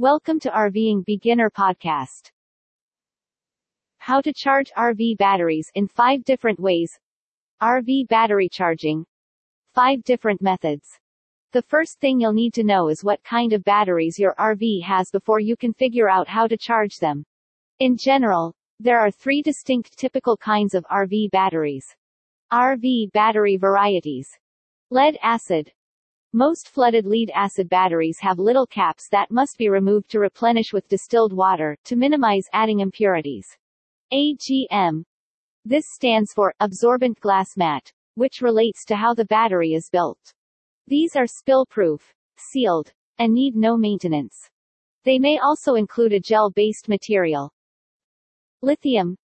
Welcome to RVing Beginner Podcast. How to charge RV batteries in 5 different ways. RV battery charging. 5 different methods. The first thing you'll need to know is what kind of batteries your RV has before you can figure out how to charge them. In general, there are three distinct typical kinds of RV batteries. RV battery varieties. Lead acid. Most flooded lead acid batteries have little caps that must be removed to replenish with distilled water, to minimize adding impurities. AGM. This stands for absorbent glass mat, which relates to how the battery is built. These are spill-proof, sealed, and need no maintenance. They may also include a gel-based material. Lithium.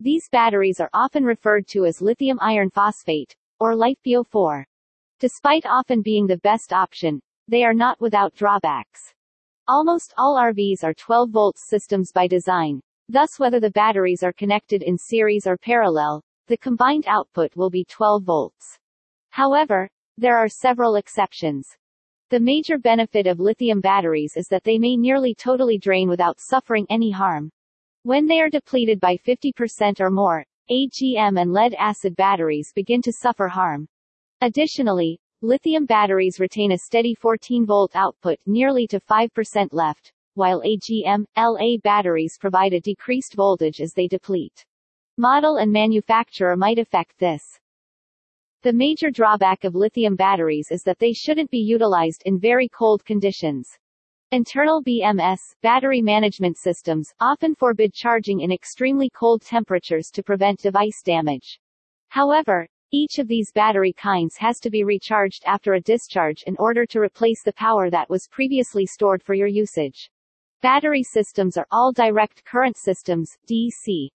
These batteries are often referred to as lithium iron phosphate, or LiFePO4. Despite often being the best option, they are not without drawbacks. Almost all RVs are 12 volts systems by design. Thus whether the batteries are connected in series or parallel, the combined output will be 12 volts. However, there are several exceptions. The major benefit of lithium batteries is that they may nearly totally drain without suffering any harm. When they are depleted by 50% or more, AGM and lead acid batteries begin to suffer harm. Additionally, lithium batteries retain a steady 14-volt output nearly to 5% left, while AGM, LA batteries provide a decreased voltage as they deplete. Model and manufacturer might affect this. The major drawback of lithium batteries is that they shouldn't be utilized in very cold conditions. Internal BMS battery management systems often forbid charging in extremely cold temperatures to prevent device damage. However, each of these battery kinds has to be recharged after a discharge in order to replace the power that was previously stored for your usage. Battery systems are all direct current systems, DC.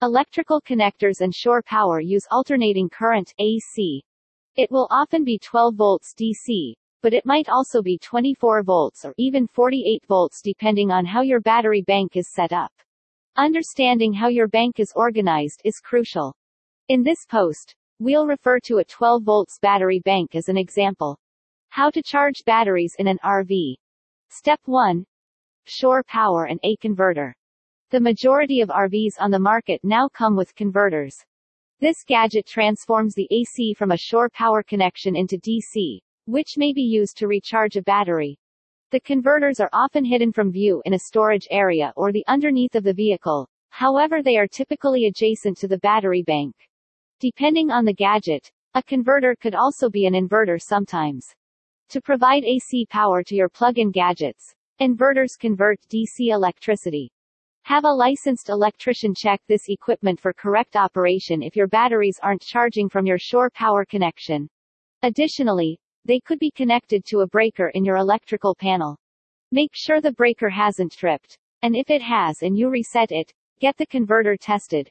Electrical connectors and shore power use alternating current, AC. It will often be 12 volts DC, but it might also be 24 volts or even 48 volts depending on how your battery bank is set up. Understanding how your bank is organized is crucial. In this post, We'll refer to a 12 volts battery bank as an example. How to charge batteries in an RV. Step 1. Shore power and A converter. The majority of RVs on the market now come with converters. This gadget transforms the AC from a shore power connection into DC, which may be used to recharge a battery. The converters are often hidden from view in a storage area or the underneath of the vehicle, however they are typically adjacent to the battery bank. Depending on the gadget, a converter could also be an inverter sometimes. To provide AC power to your plug-in gadgets, inverters convert DC electricity. Have a licensed electrician check this equipment for correct operation if your batteries aren't charging from your shore power connection. Additionally, they could be connected to a breaker in your electrical panel. Make sure the breaker hasn't tripped, and if it has and you reset it, get the converter tested.